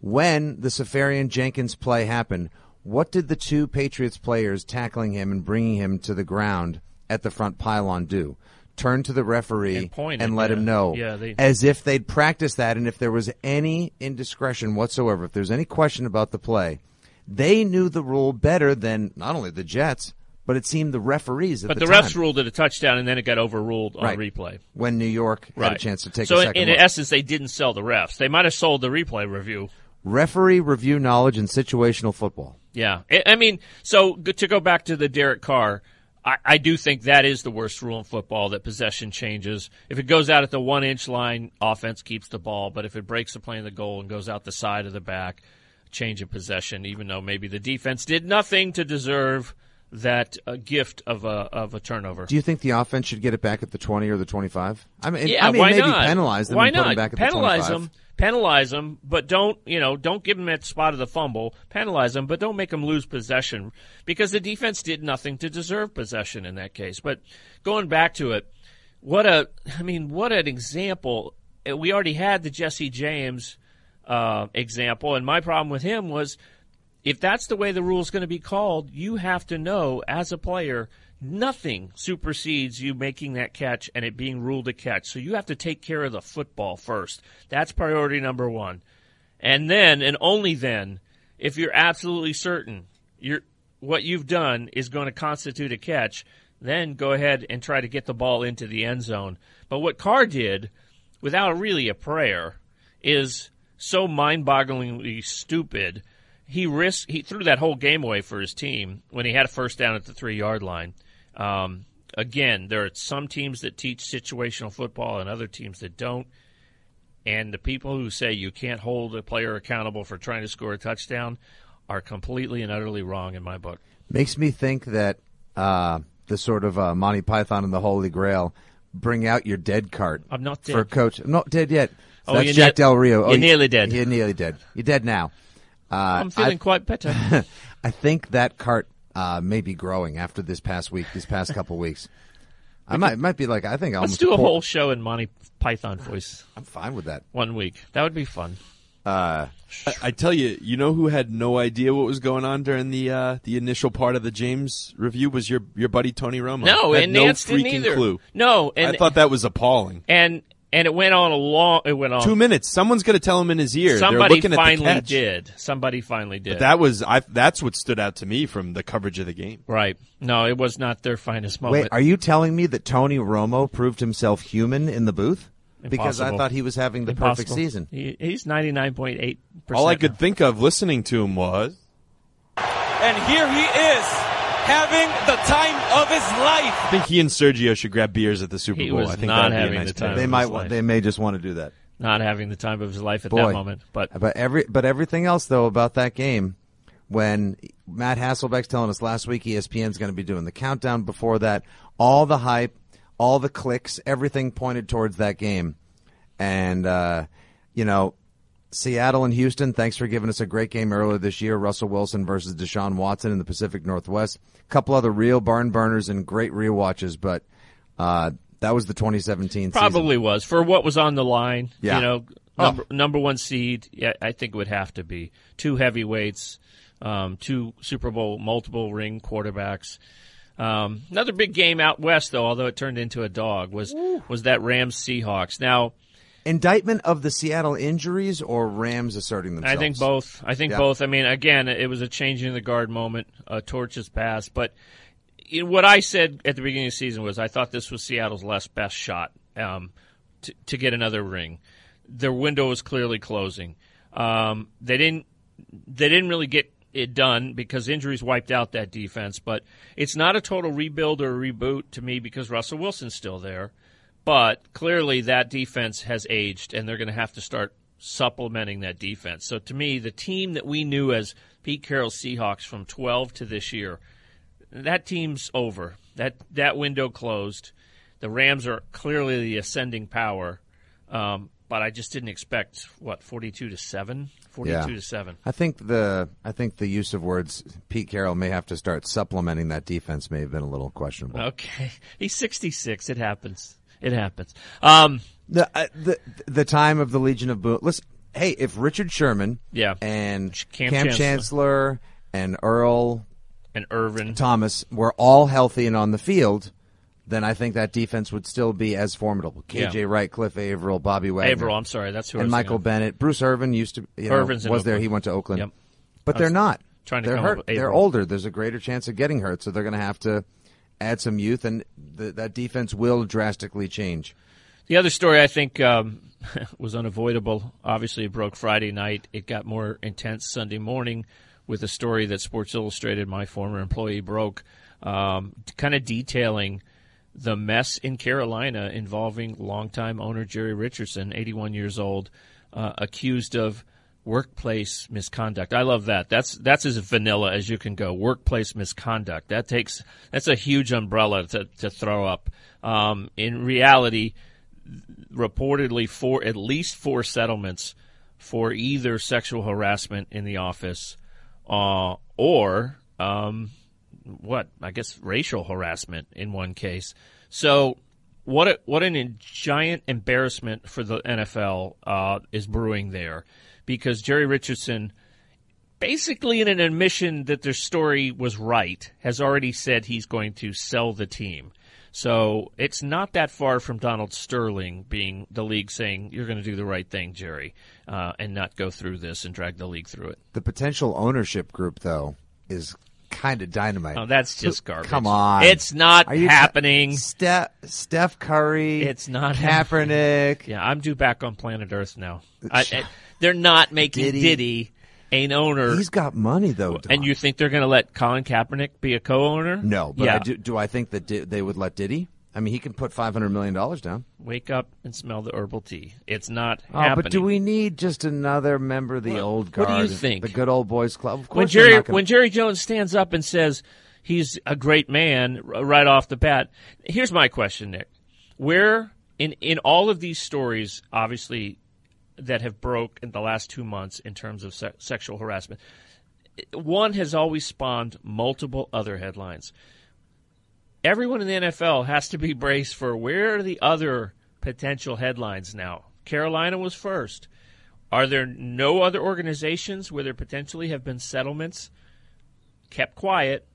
when the Seferian Jenkins play happened, what did the two Patriots players tackling him and bringing him to the ground at the front pylon do? Turn to the referee And pointed, let yeah. him know, Yeah, they- as if they'd practiced that. And if there was any indiscretion whatsoever, if there's any question about the play, they knew the rule better than not only the Jets, but it seemed the referees at But the, the, refs ruled it a touchdown, and then it got overruled on Right. replay. when New York had a chance to take so a in, in essence, they didn't sell the refs. They might have sold the replay review. Referee review knowledge in situational football. Yeah, I, I mean, so to go back to the Derek Carr, I, I do think that is the worst rule in football that possession changes. If it goes out at the one inch line, offense keeps the ball, but if it breaks the plane of the goal and goes out the side of the back, change of possession. Even though maybe the defense did nothing to deserve that uh, gift of a of a turnover. Do you think the offense should get it back at the 20 or the 25? I mean, Yeah, I mean why maybe not? penalize them Why and put not? them back at penalize the 25. them, penalize them, but don't you know? Don't give them that spot of the fumble. Penalize them, but don't make them lose possession because the defense did nothing to deserve possession in that case. But going back to it, what a I mean, what an example. We already had the Jesse James uh, example, and my problem with him was if that's the way the rule is going to be called, you have to know as a player nothing supersedes you making that catch and it being ruled a catch. So you have to take care of the football first. That's priority number one. And then, and only then, if you're absolutely certain you're, what you've done is going to constitute a catch, then go ahead and try to get the ball into the end zone. But what Carr did, without really a prayer, is so mind-bogglingly stupid. He risked he threw that whole game away for his team when he had a first down at the three yard line. Um, again, there are some teams that teach situational football and other teams that don't. And the people who say you can't hold a player accountable for trying to score a touchdown are completely and utterly wrong in my book. Makes me think that uh, the sort of uh, Monty Python and the Holy Grail bring out your dead cart. I'm not dead. For coach. I'm not dead yet. Oh, That's Jack ne- Del Rio. you're nearly dead. You're nearly dead. You're dead now. Uh, I'm feeling I- quite better. I think that cart uh, may be growing after this past week, these past couple weeks. I might might be like I think I Let's do a pour- whole show in Monty Python voice I'm fine with that. one week. That would be fun. Uh, I, I tell you, you know who had no idea what was going on during the uh, the initial part of the James review was your your buddy Tony Romo. No, had and no Nance didn't freaking either. clue. No, and I thought that was appalling. and and it went on a long. It went on. Two minutes. Someone's going to tell him in his ear. Somebody looking at the finally catch. did. Somebody finally did. But that was I. That's what stood out to me from the coverage of the game. right. No, it was not their finest moment. wait, are you telling me that Tony Romo proved himself human in the booth? Because I thought he was having the perfect season. He, he's ninety nine point eight percent. All I could think of listening to him was And here he is, having the time of his life. I think he and Sergio should grab beers at the Super He Bowl. was I think not that'd be a having nice the time. pick. They of might. his wa- life. They may just want to do that. not having the time of his life at Boy. that moment. But But every but everything else though about that game, when Matt Hasselbeck's telling us last week ESPN's going to be doing the countdown before that, all the hype, all the clicks, everything pointed towards that game, and uh, you know. Seattle and Houston, thanks for giving us a great game earlier this year. Russell Wilson versus Deshaun Watson in the Pacific Northwest. A couple other real barn burners and great rewatches, but uh, That was the 2017 Probably was for what was on the line. Yeah. You know, Oh. number, number one seed. Yeah, I think it would have to be two heavyweights, um, two Super Bowl multiple ring quarterbacks. Um, another big game out west, though, although it turned into a dog, was was that Rams Seahawks. Now, Indictment of the Seattle injuries or Rams asserting themselves? I think both. I think Yeah. both. I mean, again, it was a changing the guard moment. Uh, torches passed, but what I said at the beginning of the season was I thought this was Seattle's last best shot um, to, to get another ring. Their window was clearly closing. Um, they didn't. They didn't really get it done because injuries wiped out that defense. But it's not a total rebuild or reboot to me because Russell Wilson's still there. But clearly, that defense has aged, and they're going to have to start supplementing that defense. So, to me, the team that we knew as Pete Carroll's Seahawks from 12 to this year, that team's over. That that window closed. The Rams are clearly the ascending power, um, but I just didn't expect what 42 to seven, 42 Yeah. to seven. I think the I think the use of words Pete Carroll may have to start supplementing that defense may have been a little questionable. Okay, he's 66. It happens. It happens. Um, The uh, the the time of the Legion of Boom. Listen, hey, if Richard Sherman, Yeah. and Cam Cam, Chancellor. Chancellor. and Earl and Irvin. Thomas were all healthy and on the field, then I think that defense would still be as formidable. KJ Yeah. Wright, Cliff Avril, Bobby Wagner, Avril, I'm sorry, that's who I and Michael thinking Bennett. Bruce Irvin used to, you know, Irvin's was there. He went to Oakland, Yep. but they're not. trying to they're hurt. They're older. There's a greater chance of getting hurt, so they're going to have to add some youth, and the, that defense will drastically change. The other story I think um, was unavoidable. Obviously, it broke Friday night. It got more intense Sunday morning with a story that Sports Illustrated, my former employee, broke, um, kind of detailing the mess in Carolina involving longtime owner Jerry Richardson, 81 years old, uh, accused of workplace misconduct. I love that. That's that's as vanilla as you can go. Workplace misconduct. That takes that's a huge umbrella to to throw up. Um, in reality, reportedly for at least four settlements for either sexual harassment in the office uh, or um, what I guess racial harassment in one case. So what a, what an giant embarrassment for the NFL uh, is brewing there because Jerry Richardson basically in an admission that their story was right, has already said he's going to sell the team. So it's not that far from Donald Sterling being the league saying you're going to do the right thing, Jerry, uh, and not go through this and drag the league through it. The potential ownership group, though, is kind of dynamite. Oh, that's just garbage. Come on, It's not happening. Steph, Steph Curry. It's not Kaepernick. Yeah, I'm due back on planet Earth now. I, I- they're not making Diddy. Diddy, an owner. He's got money though. Don. and you think they're going to let Colin Kaepernick be a co-owner? no, but yeah. I do, do I think that Di- they would let Diddy? I mean, he can put five hundred million dollars down. Wake up and smell the herbal tea. It's not Oh, happening. but do we need just another member of the old what do you think? The good old boys club. Of course, when Jerry gonna- when Jerry Jones stands up and says he's a great man right off the bat. Here's my question, Nick: Where in in all of these stories, obviously that have broke in the last two months in terms of se- sexual harassment, one has always spawned multiple other headlines. Everyone in the NFL has to be braced for where are the other potential headlines now. Carolina was first. Are there no other organizations where there potentially have been settlements kept quiet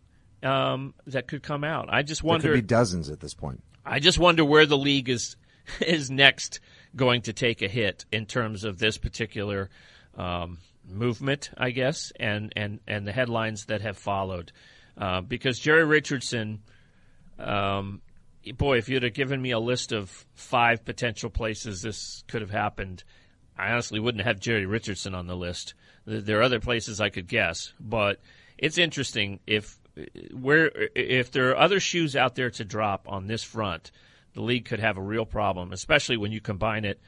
um, that could come out? I just there wonder. could be dozens at this point. I just wonder where the league is is next going to take a hit in terms of this particular um, movement, I guess, and, and, and the headlines that have followed. Uh, because Jerry Richardson, um, boy, if you'd have given me a list of five potential places this could have happened, I honestly wouldn't have Jerry Richardson on the list. There are other places I could guess, but it's interesting if where if there are other shoes out there to drop on this front, the league could have a real problem, especially when you combine it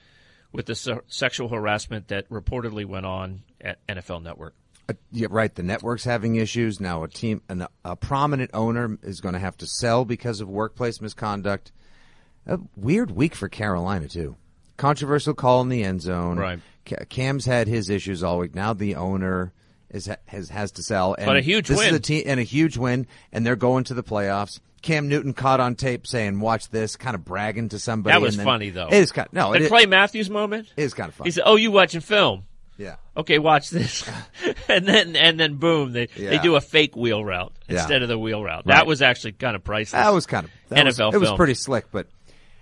with the se- sexual harassment that reportedly went on at NFL Network. Uh, yeah, right. The network's having issues now. A team, an, a prominent owner is going to have to sell because of workplace misconduct. A weird week for Carolina too. Controversial call in the end zone. Right. Cam's had his issues all week. Now the owner is has has to sell. And But a huge this win. is a team and a huge win, and they're going to the playoffs. Cam Newton caught on tape saying, "Watch this," kind of bragging to somebody. That was then- funny, though. It is kind. no, the it, Clay Matthews moment. it is kind of funny. He said, "Oh, you watching film? yeah. Okay, watch this." and then and then boom, they they do a fake wheel route Yeah. instead of the wheel route. Right. That was actually kind of priceless. That was kind of that was- NFL it was pretty slick, but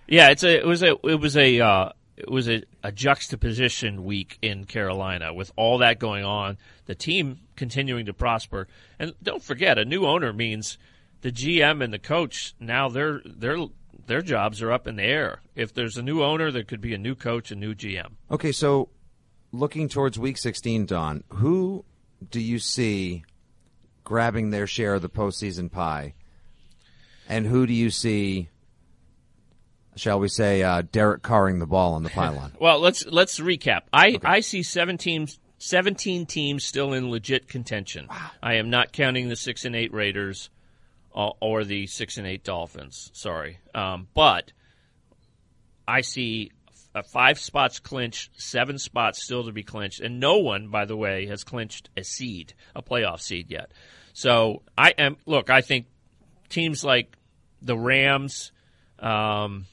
Yeah, it's a it was a it was a uh, it was a, a juxtaposition week in Carolina with all that going on. The team continuing to prosper, and don't forget, a new owner means the GM and the coach now their their their jobs are up in the air. If there's a new owner, there could be a new coach, a new GM. Okay, so looking towards Week 16, Don, who do you see grabbing their share of the postseason pie, and who do you see, shall we say, uh, Derek carring the ball on the pylon? Well, let's let's recap. I I see 17, 17 teams still in legit contention. I am not counting the six and eight Raiders uh, or the six and eight Dolphins. Sorry, um, but I see five spots clinched, seven spots still to be clinched, and no one, by the way, has clinched a seed, a playoff seed yet. So I am look. I think teams like the Rams. Um,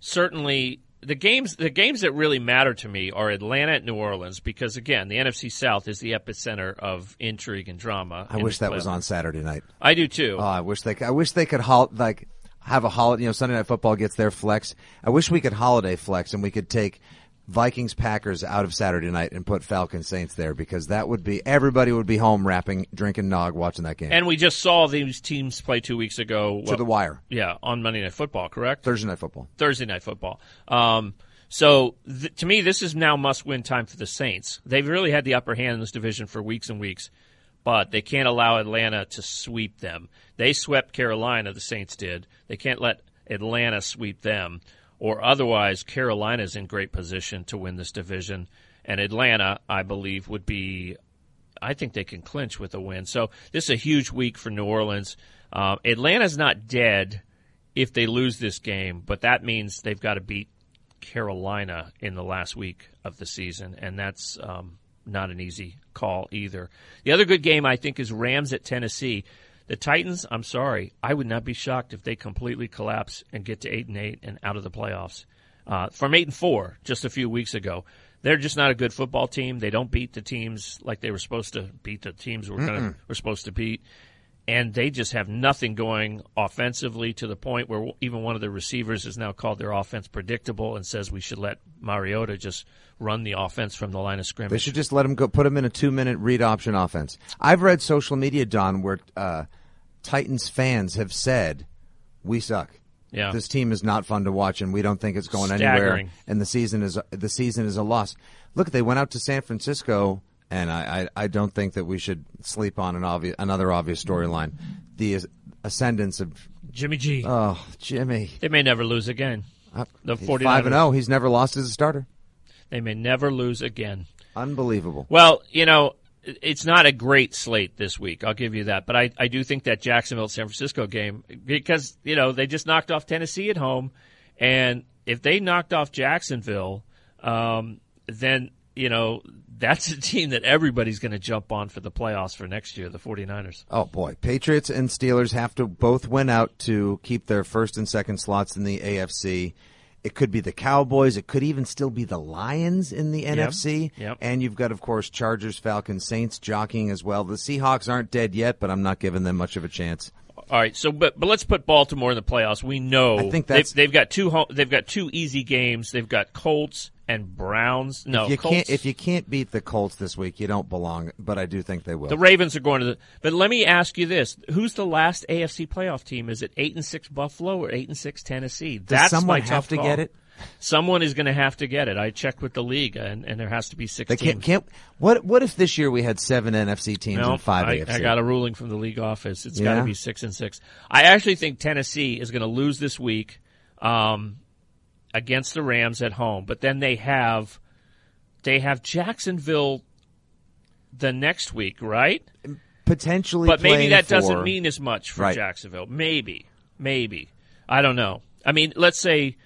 certainly the games the games that really matter to me are Atlanta and New Orleans because again the NFC South is the epicenter of intrigue and drama. I wish that was on Saturday night. I do too. Oh, I wish they. I wish they could hol- like have a holiday. You know, Sunday Night Football gets their flex. I wish we could holiday flex and we could take Vikings Packers out of Saturday night and put Falcons Saints there because that would be everybody would be home rapping, drinking nog, watching that game and we just saw these teams play two weeks ago. to well, the wire. Yeah, on Monday Night Football, correct? Thursday Night Football. Thursday night football. Um, so th- to me, this is now must-win time for the Saints. They've really had the upper hand in this division for weeks and weeks, but they can't allow Atlanta to sweep them. They swept Carolina, the Saints did. They can't let Atlanta sweep them, or otherwise Carolina's in great position to win this division, and Atlanta, I believe, would be I think they can clinch with a win. So this is a huge week for New Orleans. Uh, Atlanta's not dead if they lose this game, but that means they've got to beat Carolina in the last week of the season, and that's um, not an easy call either. The other good game I think is Rams at Tennessee. The Titans, I'm sorry, I would not be shocked if they completely collapse and get to eight and eight and out of the playoffs. Uh, from eight and four just a few weeks ago, they're just not a good football team. They don't beat the teams like they were supposed to beat the teams we're gonna, we're supposed to beat, and they just have nothing going offensively to the point where even one of the receivers has now called their offense predictable and says we should let Mariota just run the offense from the line of scrimmage. They should just let him go. Put him in a two-minute read option offense. I've read social media, Don, where uh, Titans fans have said, "We suck. Yeah. This team is not fun to watch, and we don't think it's going Staggering. anywhere. And the season is the season is a loss." Look, they went out to San Francisco, and I, I, I don't think that we should sleep on an obvious another obvious storyline: the as- ascendance of Jimmy G. oh Jimmy. they may never lose again. The He's 49ers. five and zero. He's never lost as a starter. They may never lose again. Unbelievable. Well, you know, it's not a great slate this week. I'll give you that. But I, I do think that Jacksonville San Francisco game, because, you know, they just knocked off Tennessee at home. And if they knocked off Jacksonville, um, then, you know, that's a team that everybody's going to jump on for the playoffs for next year, the 49ers. Oh boy, Patriots and Steelers have to both win out to keep their first and second slots in the AFC. It could be the Cowboys. It could even still be the Lions in the NFC. Yep. And you've got, of course, Chargers, Falcons, Saints jockeying as well. The Seahawks aren't dead yet, but I'm not giving them much of a chance. All right, so but but let's put Baltimore in the playoffs. We know I think they've, that's- they've got two home, they've got two easy games. They've got Colts and Browns. No, If you Colts. can't if you can't beat the Colts this week, you don't belong. But I do think they will. The Ravens are going to the. But let me ask you this: Who's the last AFC playoff team? Is it eight and six Buffalo or eight and six Tennessee? Does That's someone my have tough to call. get it? Someone is going to have to get it. I checked with the league, and, and there has to be six. They can't. teams. Can't. What What if this year we had seven NFC teams No, and five I, AFC? I got a ruling from the league office. It's got to be six and six. I actually think Tennessee is going to lose this week um, against the Rams at home, but then they have they have Jacksonville the next week, right? Potentially, But maybe that for- doesn't mean as much for Right. Jacksonville. Maybe, maybe I don't know. I mean, let's say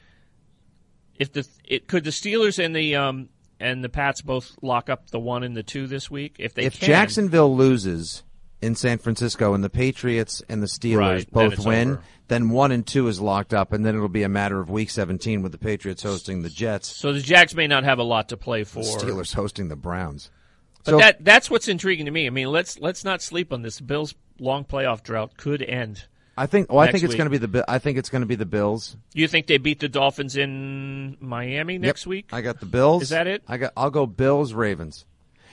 if the it could the Steelers and the um and the Pats both lock up the one and the two this week, if they if can, Jacksonville loses in San Francisco and the Patriots and the Steelers Right, both it's win, over. then one and two is locked up, and then it'll be a matter of Week 17 with the Patriots hosting the Jets, so the Jags may not have a lot to play for. The Steelers hosting the Browns. But So- that that's what's intriguing to me. I mean, let's let's not sleep on this. Bills' long playoff drought could end. I think. Well, I think it's going to be the. I think it's going to be the Bills You think they beat the Dolphins in Miami next Yep. week? I got the Bills. Is that it? I got. I'll go Bills Ravens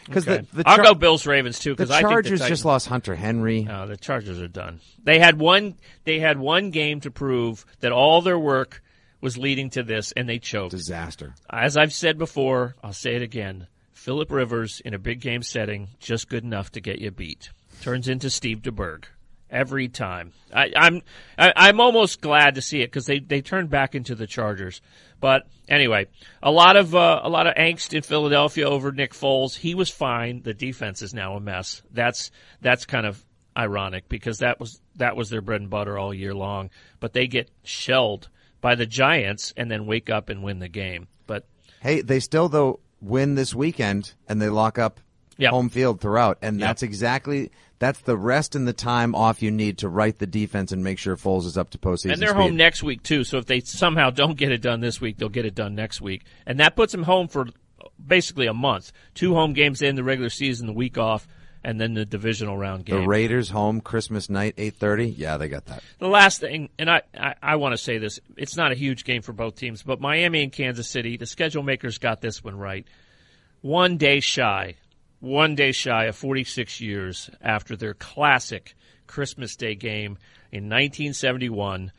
because Okay. the, the I'll go Bills Ravens too The because I think Chargers the just lost Hunter Henry. No, the Chargers are done. They had one. They had one game to prove that all their work was leading to this, and they choked. Disaster. As I've said before, I'll say it again. Philip Rivers in a big game setting, just good enough to get you beat. Turns into Steve DeBerg every time. I, I'm I, I'm almost glad to see it because they they turned back into the Chargers. But anyway, a lot of uh, a lot of angst in Philadelphia over Nick Foles. He was fine. The defense is now a mess. That's that's kind of ironic because that was that was their bread and butter all year long. But they get shelled by the Giants and then wake up and win the game. But Hey, they still though win this weekend and they lock up Yep. home field throughout, and Yep. that's exactly that's the rest and the time off you need to write the defense and make sure Foles is up to postseason and they're speed. home next week too. So if they somehow don't get it done this week, they'll get it done next week, and that puts them home for basically a month. Two home games in the regular season, the week off, and then the divisional round game. the. Raiders home Christmas night eight thirty. Yeah, they got that. The last thing, and I, I, I want to say this, it's not a huge game for both teams, but Miami and Kansas City, the schedule makers got this one right. One day shy, one day shy of 46 years after their classic Christmas Day game in 1971.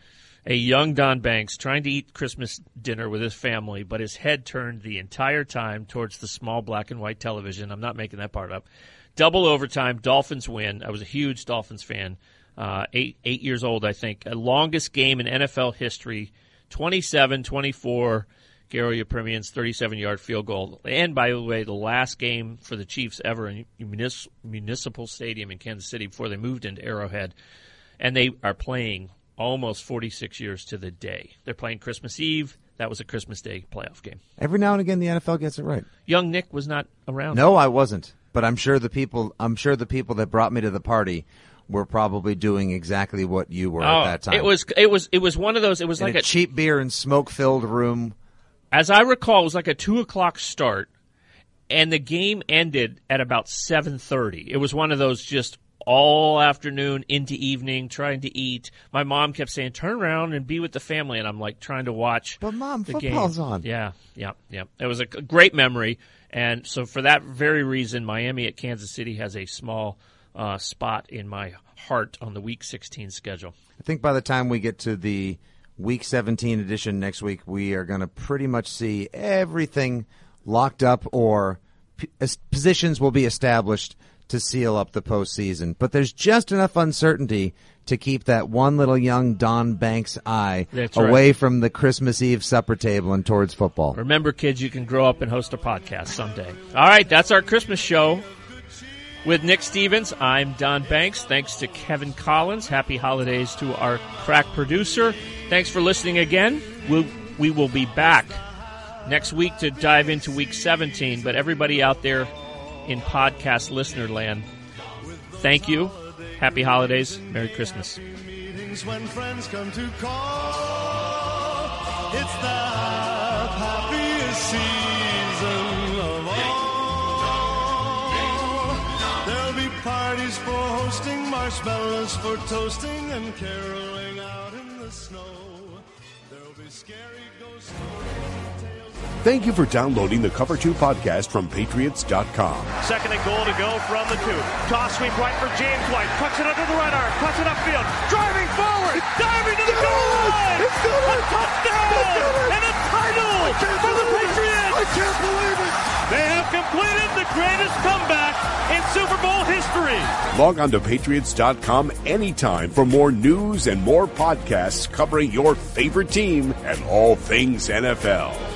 A young Don Banks trying to eat Christmas dinner with his family, but his head turned the entire time towards the small black and white television. I'm not making that part up. Double overtime, Dolphins win. I was a huge Dolphins fan. Uh, eight eight years old, I think. A longest game in NFL history. 27-24. Garo Yepremian's 37-yard field goal. And by the way, the last game for the Chiefs ever in Munis- Municipal Stadium in Kansas City before they moved into Arrowhead. And they are playing almost 46 years to the day. They're playing Christmas Eve. That was a Christmas Day playoff game. Every now and again, the NFL gets it right. Young Nick was not around. No, I wasn't, but I'm sure the people. I'm sure the people that brought me to the party were probably doing exactly what you were Oh, at that time. It was it was it was one of those. It was in like a a cheap beer and smoke filled room. As I recall, it was like a two o'clock start, and the game ended at about seven thirty. It was one of those just all afternoon into evening trying to eat. My mom kept saying, "Turn around and be with the family," and I'm like trying to watch. But mom, the football's game. on. Yeah, yeah, yeah. It was a great memory, and so for that very reason, Miami at Kansas City has a small uh, spot in my heart on the Week 16 schedule. I think by the time we get to the Week 17 edition next week, we are going to pretty much see everything locked up or p- positions will be established to seal up the postseason. But there's just enough uncertainty to keep that one little young Don Banks eye That's right. away from the Christmas Eve supper table and towards football. Remember, kids, you can grow up and host a podcast someday. All right, that's our Christmas show with Nick Stevens. I'm Don Banks. Thanks to Kevin Collins. Happy holidays to our crack producer. Thanks for listening again. We'll, we will be back next week to dive into week 17. But everybody out there in podcast listener land, thank you. Happy holidays. Merry Christmas. Parties for hosting, marshmallows for toasting, and caroling out in the snow. There'll be scary ghost stories, tales. Thank you for downloading the Cover 2 podcast from Patriots.com. Second and goal to go from the two. Toss sweep right for James White. Cuts it under the right arm. Cuts it upfield. Driving forward. Diving to the goal line. It's a touchdown. And a title for the Patriots. Can't believe it. They have completed the greatest comeback in Super Bowl history. Log on to Patriots.com anytime for more news and more podcasts covering your favorite team and all things NFL.